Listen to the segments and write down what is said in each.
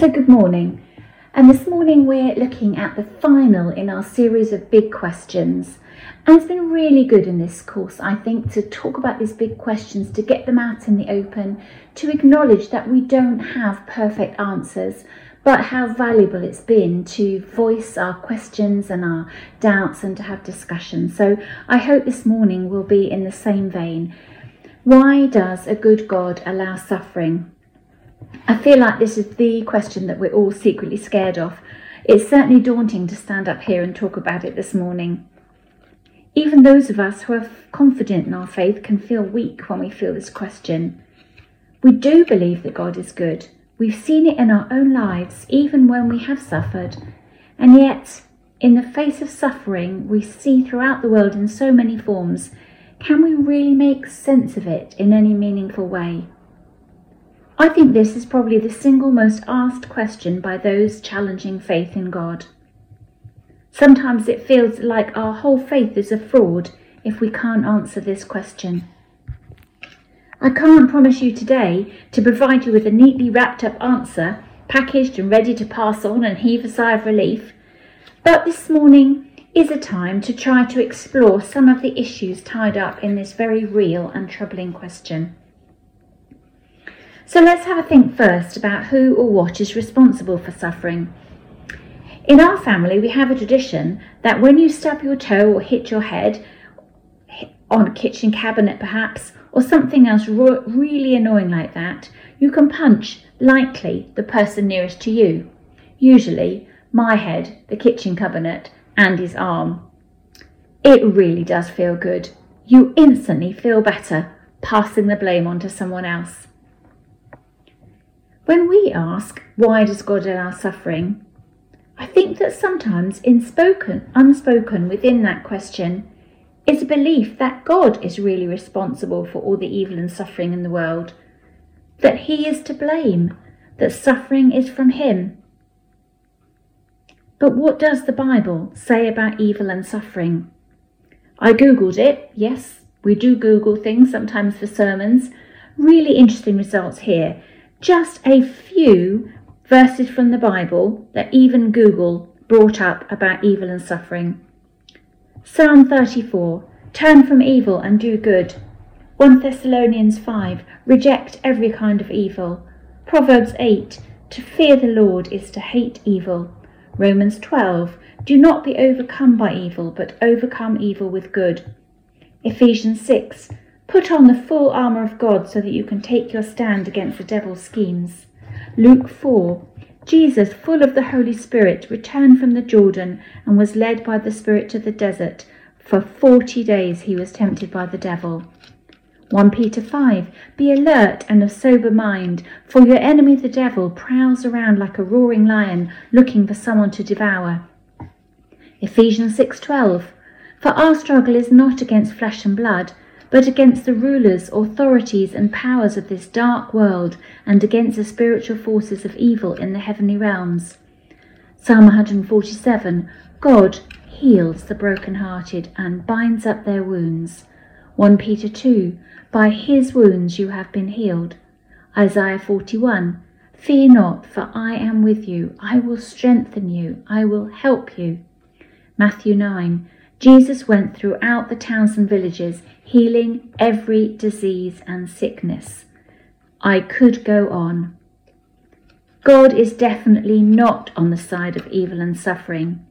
So, good morning. And this morning we're looking at the final in our series of big questions. And it's been really good in this course, I think, to talk about these big questions, to get them out in the open, to acknowledge that we don't have perfect answers, but how valuable it's been to voice our questions and our doubts and to have discussions. So I hope this morning will be in the same vein. Why does a good God allow suffering? I feel like this is the question that we're all secretly scared of. It's certainly daunting to stand up here and talk about it this morning. Even those of us who are confident in our faith can feel weak when we feel this question. We do believe that God is good. We've seen it in our own lives, even when we have suffered. And yet, in the face of suffering we see throughout the world in so many forms, can we really make sense of it in any meaningful way? I think this is probably the single most asked question by those challenging faith in God. Sometimes it feels like our whole faith is a fraud if we can't answer this question. I can't promise you today to provide you with a neatly wrapped up answer, packaged and ready to pass on and heave a sigh of relief, but this morning is a time to try to explore some of the issues tied up in this very real and troubling question. So let's have a think first about who or what is responsible for suffering. In our family, we have a tradition that when you stub your toe or hit your head, on a kitchen cabinet perhaps, or something else really annoying like that, you can punch lightly the person nearest to you. Usually, my head, the kitchen cabinet, and his arm. It really does feel good. You instantly feel better passing the blame on to someone else. When we ask, why does God allow suffering? I think that sometimes in spoken, unspoken within that question is a belief that God is really responsible for all the evil and suffering in the world, that He is to blame, that suffering is from Him. But what does the Bible say about evil and suffering? I googled it, yes, we do Google things sometimes for sermons. Really interesting results here just a few verses from the Bible that even Google brought up about evil and suffering. Psalm 34 Turn from evil and do good. 1 Thessalonians 5 Reject every kind of evil. Proverbs 8 To fear the Lord is to hate evil. Romans 12 Do not be overcome by evil, but overcome evil with good. Ephesians 6 Put on the full armour of God so that you can take your stand against the devil's schemes. Luke 4 Jesus, full of the Holy Spirit, returned from the Jordan and was led by the Spirit to the desert. For forty days he was tempted by the devil. 1 Peter 5 Be alert and of sober mind, for your enemy the devil prowls around like a roaring lion looking for someone to devour. Ephesians 6:12 For our struggle is not against flesh and blood, but against the rulers, authorities, and powers of this dark world, and against the spiritual forces of evil in the heavenly realms. Psalm 147 God heals the broken-hearted and binds up their wounds. 1 Peter 2 By his wounds you have been healed. Isaiah 41 Fear not, for I am with you. I will strengthen you. I will help you. Matthew 9 Jesus went throughout the towns and villages, healing every disease and sickness. I could go on. God is definitely not on the side of evil and suffering.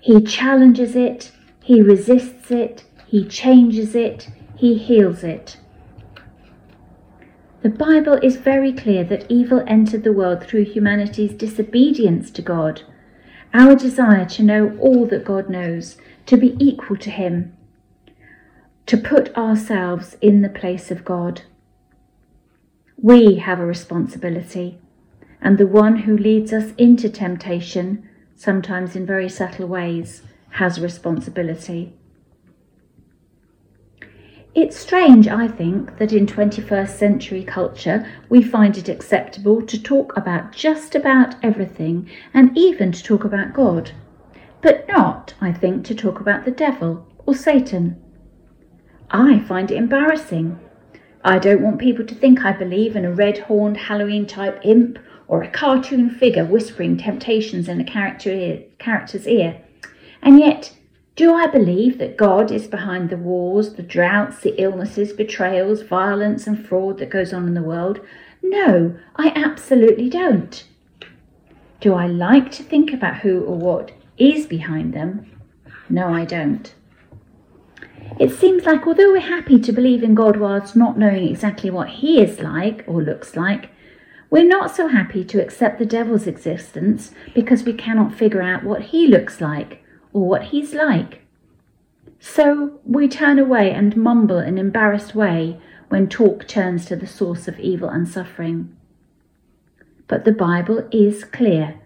He challenges it, he resists it, he changes it, he heals it. The Bible is very clear that evil entered the world through humanity's disobedience to God, our desire to know all that God knows, to be equal to Him, to put ourselves in the place of God. We have a responsibility, and the one who leads us into temptation, sometimes in very subtle ways, has responsibility. It's strange, I think, that in 21st century culture we find it acceptable to talk about just about everything and even to talk about God but not, I think, to talk about the devil or Satan. I find it embarrassing. I don't want people to think I believe in a red horned Halloween type imp or a cartoon figure whispering temptations in a character ear, character's ear. And yet, do I believe that God is behind the wars, the droughts, the illnesses, betrayals, violence, and fraud that goes on in the world? No, I absolutely don't. Do I like to think about who or what is behind them? No, I don't. It seems like although we're happy to believe in God whilst not knowing exactly what He is like or looks like, we're not so happy to accept the devil's existence because we cannot figure out what he looks like or what he's like. So we turn away and mumble in an embarrassed way when talk turns to the source of evil and suffering. But the Bible is clear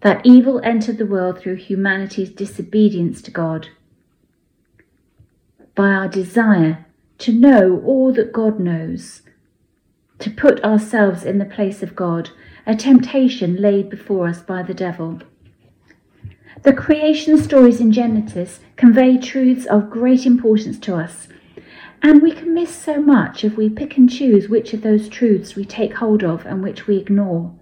that evil entered the world through humanity's disobedience to God. By our desire to know all that God knows, to put ourselves in the place of God, a temptation laid before us by the devil. The creation stories in Genesis convey truths of great importance to us and we can miss so much if we pick and choose which of those truths we take hold of and which we ignore.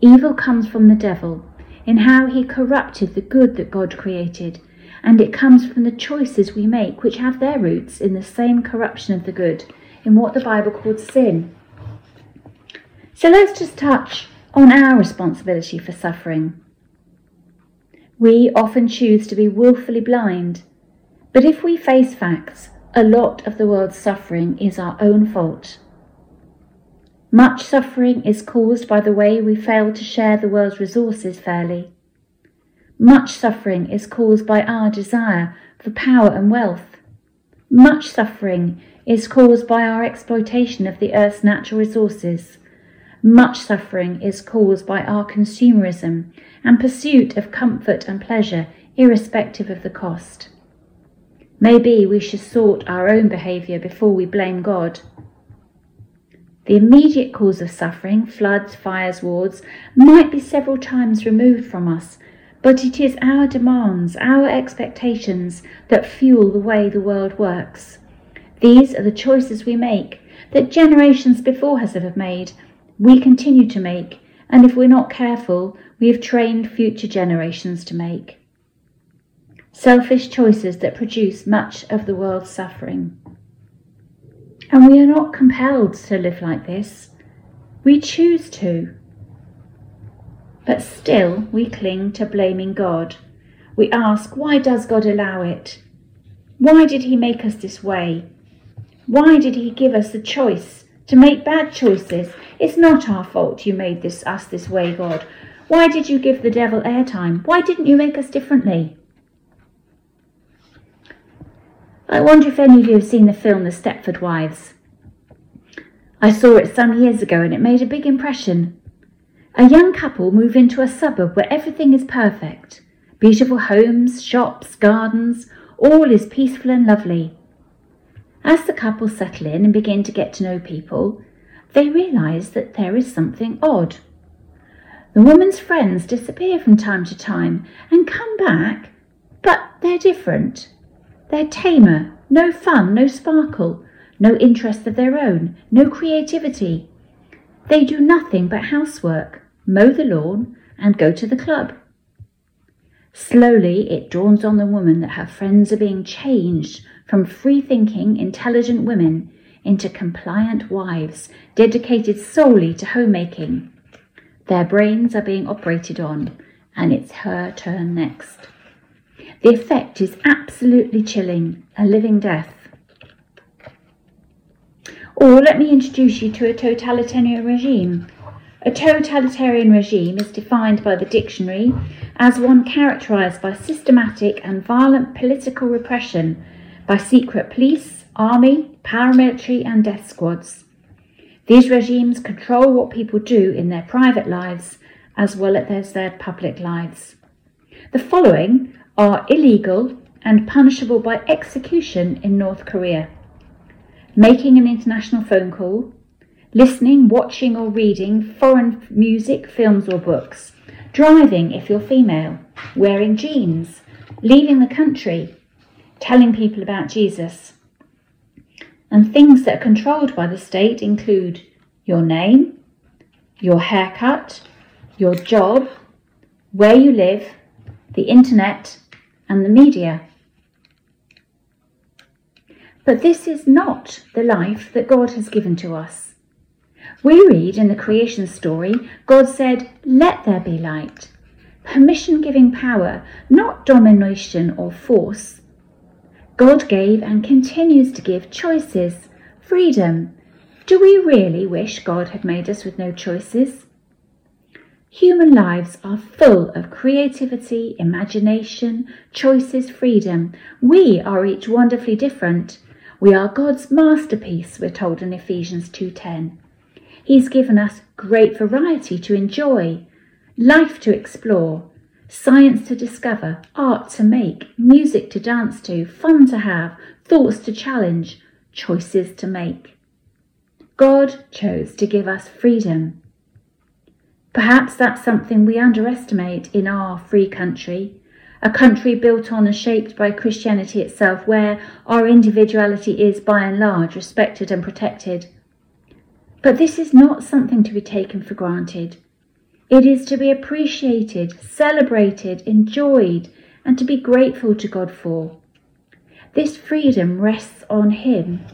Evil comes from the devil, in how he corrupted the good that God created, and it comes from the choices we make, which have their roots in the same corruption of the good, in what the Bible calls sin. So let's just touch on our responsibility for suffering. We often choose to be willfully blind, but if we face facts, a lot of the world's suffering is our own fault. Much suffering is caused by the way we fail to share the world's resources fairly. Much suffering is caused by our desire for power and wealth. Much suffering is caused by our exploitation of the earth's natural resources. Much suffering is caused by our consumerism and pursuit of comfort and pleasure, irrespective of the cost. Maybe we should sort our own behaviour before we blame God. The immediate cause of suffering, floods, fires, wars, might be several times removed from us, but it is our demands, our expectations that fuel the way the world works. These are the choices we make, that generations before us have made, we continue to make, and if we're not careful, we have trained future generations to make selfish choices that produce much of the world's suffering. And we are not compelled to live like this. We choose to. But still, we cling to blaming God. We ask, why does God allow it? Why did He make us this way? Why did He give us the choice to make bad choices? It's not our fault you made this us this way, God. Why did you give the devil airtime? Why didn't you make us differently? I wonder if any of you have seen the film The Stepford Wives. I saw it some years ago and it made a big impression. A young couple move into a suburb where everything is perfect beautiful homes, shops, gardens, all is peaceful and lovely. As the couple settle in and begin to get to know people, they realise that there is something odd. The woman's friends disappear from time to time and come back, but they're different. They're tamer, no fun, no sparkle, no interest of their own, no creativity. They do nothing but housework, mow the lawn, and go to the club. Slowly it dawns on the woman that her friends are being changed from free thinking, intelligent women into compliant wives dedicated solely to homemaking. Their brains are being operated on, and it's her turn next. The effect is absolutely chilling, a living death. Or let me introduce you to a totalitarian regime. A totalitarian regime is defined by the dictionary as one characterized by systematic and violent political repression by secret police, army, paramilitary, and death squads. These regimes control what people do in their private lives as well as their public lives. The following are illegal and punishable by execution in North Korea. Making an international phone call, listening, watching, or reading foreign music, films, or books, driving if you're female, wearing jeans, leaving the country, telling people about Jesus. and things that are controlled by the state include your name, your haircut, your job, where you live, the internet, and the media. But this is not the life that God has given to us. We read in the creation story, God said, Let there be light. Permission giving power, not domination or force. God gave and continues to give choices, freedom. Do we really wish God had made us with no choices? Human lives are full of creativity, imagination, choices, freedom. We are each wonderfully different. We are God's masterpiece, we're told in Ephesians 2:10. He's given us great variety to enjoy, life to explore, science to discover, art to make, music to dance to, fun to have, thoughts to challenge, choices to make. God chose to give us freedom. Perhaps that's something we underestimate in our free country, a country built on and shaped by Christianity itself, where our individuality is by and large respected and protected. But this is not something to be taken for granted. It is to be appreciated, celebrated, enjoyed, and to be grateful to God for. This freedom rests on Him.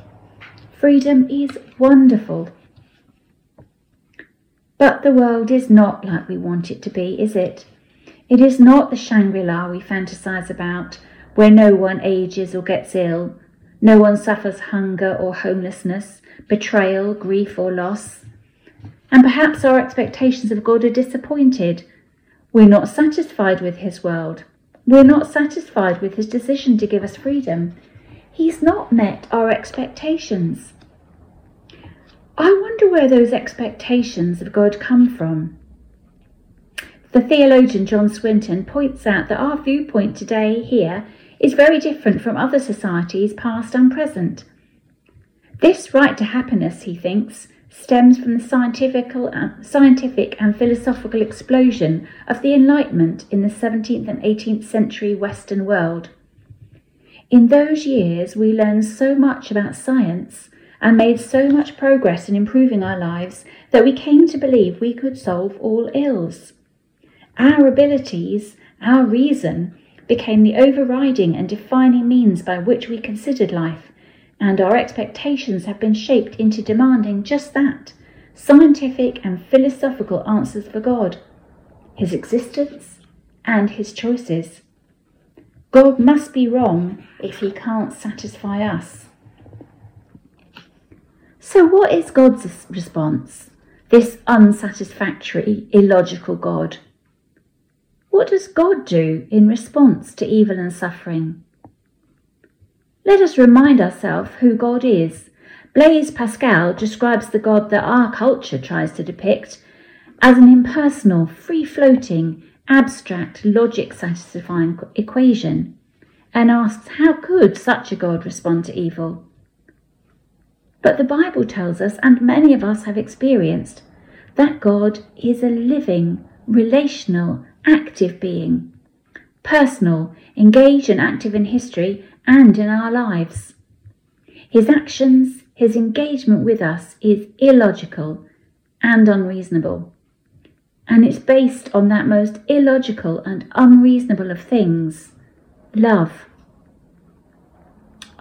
Freedom is wonderful. But the world is not like we want it to be, is it? It is not the Shangri La we fantasize about, where no one ages or gets ill, no one suffers hunger or homelessness, betrayal, grief, or loss. And perhaps our expectations of God are disappointed. We're not satisfied with His world. We're not satisfied with His decision to give us freedom. He's not met our expectations. I wonder where those expectations of God come from. The theologian John Swinton points out that our viewpoint today here is very different from other societies, past and present. This right to happiness, he thinks, stems from the scientific, scientific and philosophical explosion of the Enlightenment in the 17th and 18th century Western world. In those years, we learned so much about science and made so much progress in improving our lives that we came to believe we could solve all ills. Our abilities, our reason, became the overriding and defining means by which we considered life, and our expectations have been shaped into demanding just that scientific and philosophical answers for God, His existence, and His choices. God must be wrong if He can't satisfy us. So, what is God's response? This unsatisfactory, illogical God. What does God do in response to evil and suffering? Let us remind ourselves who God is. Blaise Pascal describes the God that our culture tries to depict as an impersonal, free floating, abstract, logic satisfying equation and asks how could such a God respond to evil? But the Bible tells us, and many of us have experienced, that God is a living, relational, active being, personal, engaged and active in history and in our lives. His actions, his engagement with us is illogical and unreasonable. And it's based on that most illogical and unreasonable of things love.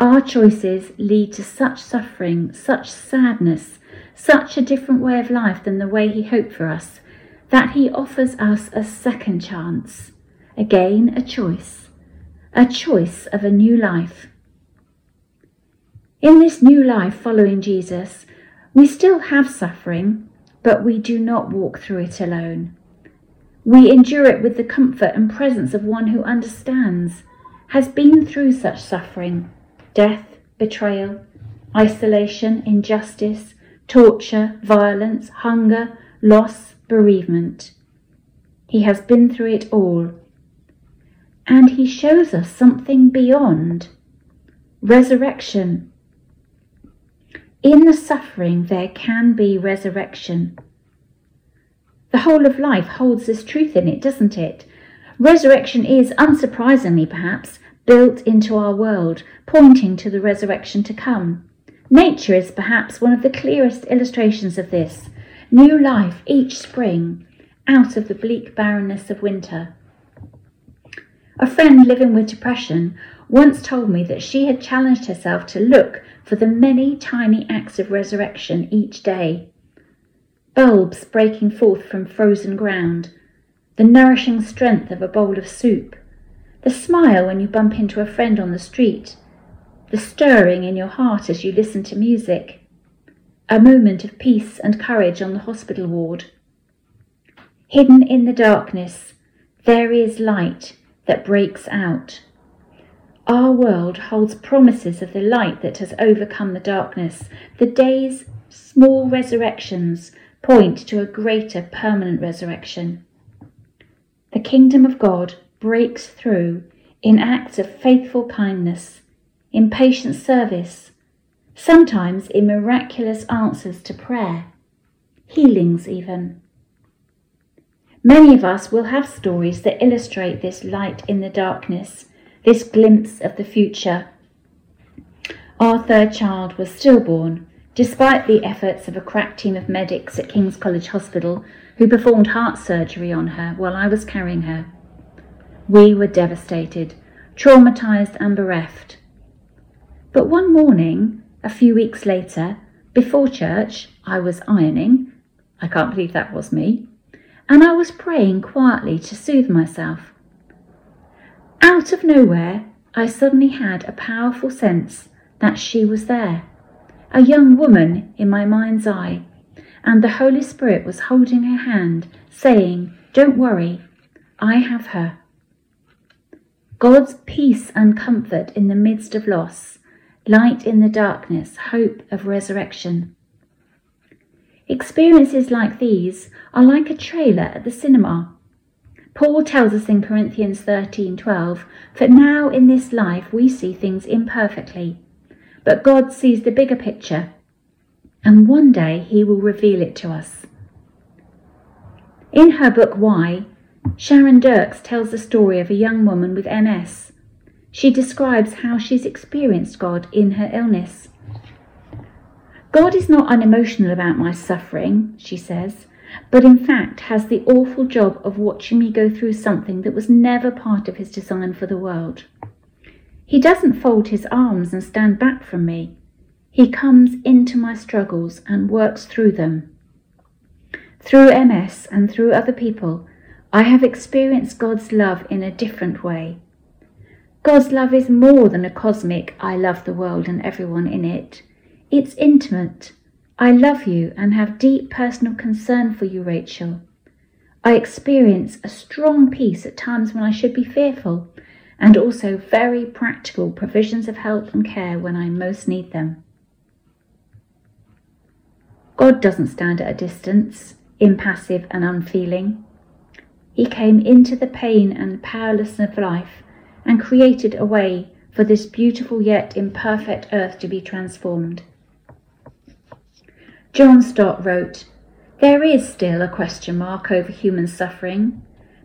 Our choices lead to such suffering, such sadness, such a different way of life than the way He hoped for us, that He offers us a second chance, again a choice, a choice of a new life. In this new life following Jesus, we still have suffering, but we do not walk through it alone. We endure it with the comfort and presence of one who understands, has been through such suffering death, betrayal, isolation, injustice, torture, violence, hunger, loss, bereavement. He has been through it all. And he shows us something beyond resurrection. In the suffering, there can be resurrection. The whole of life holds this truth in it, doesn't it? Resurrection is, unsurprisingly perhaps, built into our world, pointing to the resurrection to come. Nature is perhaps one of the clearest illustrations of this. New life each spring, out of the bleak barrenness of winter. A friend living with depression once told me that she had challenged herself to look for the many tiny acts of resurrection each day. Bulbs breaking forth from frozen ground, the nourishing strength of a bowl of soup, the smile when you bump into a friend on the street, the stirring in your heart as you listen to music, a moment of peace and courage on the hospital ward. Hidden in the darkness, there is light that breaks out. Our world holds promises of the light that has overcome the darkness. The day's small resurrections point to a greater permanent resurrection. The kingdom of God breaks through in acts of faithful kindness, in patient service, sometimes in miraculous answers to prayer, healings even. Many of us will have stories that illustrate this light in the darkness, this glimpse of the future. Our third child was stillborn, despite the efforts of a crack team of medics at King's College Hospital who performed heart surgery on her while I was carrying her. We were devastated, traumatized, and bereft. But one morning, a few weeks later, before church, I was ironing. I can't believe that was me and I was praying quietly to soothe myself. Out of nowhere, I suddenly had a powerful sense that she was there, a young woman in my mind's eye, and the Holy Spirit was holding her hand, saying, Don't worry, I have her. God's peace and comfort in the midst of loss, light in the darkness, hope of resurrection. Experiences like these are like a trailer at the cinema. Paul tells us in Corinthians 13:12, "For now in this life we see things imperfectly, but God sees the bigger picture, and one day he will reveal it to us." In her book Why, Sharon Dirckx tells the story of a young woman with MS. She describes how she's experienced God in her illness. God is not unemotional about my suffering, she says, but in fact has the awful job of watching me go through something that was never part of his design for the world. He doesn't fold his arms and stand back from me. He comes into my struggles and works through them. Through MS and through other people, I have experienced God's love in a different way. God's love is more than a cosmic, I love the world and everyone in it. It's intimate. I love you and have deep personal concern for you, Rachel. I experience a strong peace at times when I should be fearful, and also very practical provisions of help and care when I most need them. God doesn't stand at a distance, impassive and unfeeling. He came into the pain and powerlessness of life and created a way for this beautiful yet imperfect earth to be transformed. John Stott wrote, There is still a question mark over human suffering,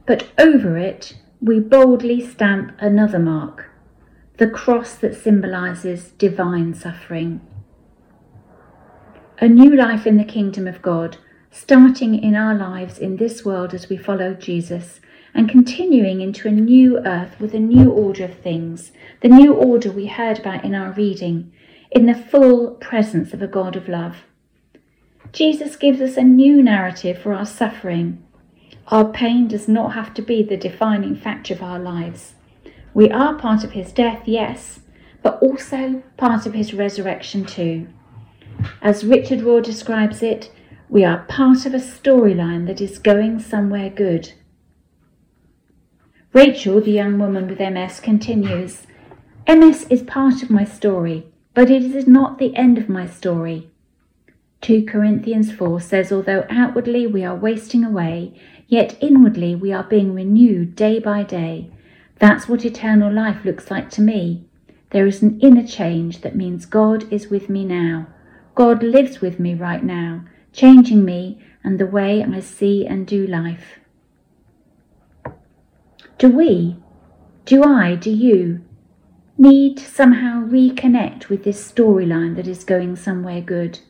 but over it we boldly stamp another mark, the cross that symbolises divine suffering. A new life in the kingdom of God, starting in our lives in this world as we follow Jesus, and continuing into a new earth with a new order of things, the new order we heard about in our reading, in the full presence of a God of love. Jesus gives us a new narrative for our suffering. Our pain does not have to be the defining factor of our lives. We are part of his death, yes, but also part of his resurrection too. As Richard Rohr describes it, we are part of a storyline that is going somewhere good. Rachel, the young woman with MS, continues MS is part of my story, but it is not the end of my story. 2 Corinthians 4 says, Although outwardly we are wasting away, yet inwardly we are being renewed day by day. That's what eternal life looks like to me. There is an inner change that means God is with me now. God lives with me right now, changing me and the way I see and do life. Do we, do I, do you need to somehow reconnect with this storyline that is going somewhere good?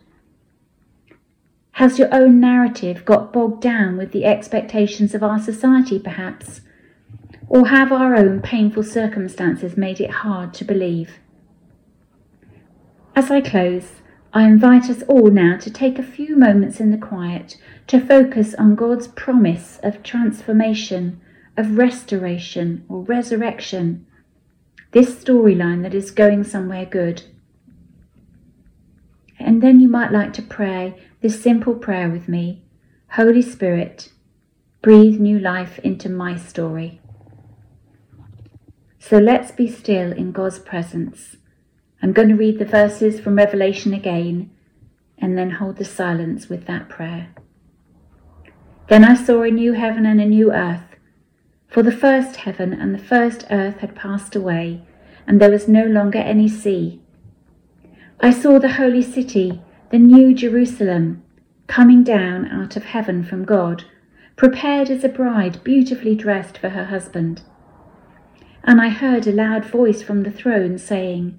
Has your own narrative got bogged down with the expectations of our society, perhaps? Or have our own painful circumstances made it hard to believe? As I close, I invite us all now to take a few moments in the quiet to focus on God's promise of transformation, of restoration or resurrection, this storyline that is going somewhere good. And then you might like to pray this simple prayer with me Holy Spirit, breathe new life into my story. So let's be still in God's presence. I'm going to read the verses from Revelation again and then hold the silence with that prayer. Then I saw a new heaven and a new earth, for the first heaven and the first earth had passed away, and there was no longer any sea. I saw the holy city, the new Jerusalem, coming down out of heaven from God, prepared as a bride beautifully dressed for her husband. And I heard a loud voice from the throne saying,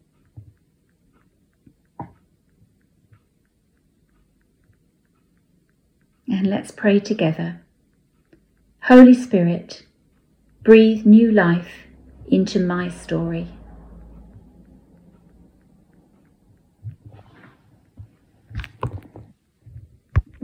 And let's pray together. Holy Spirit, breathe new life into my story.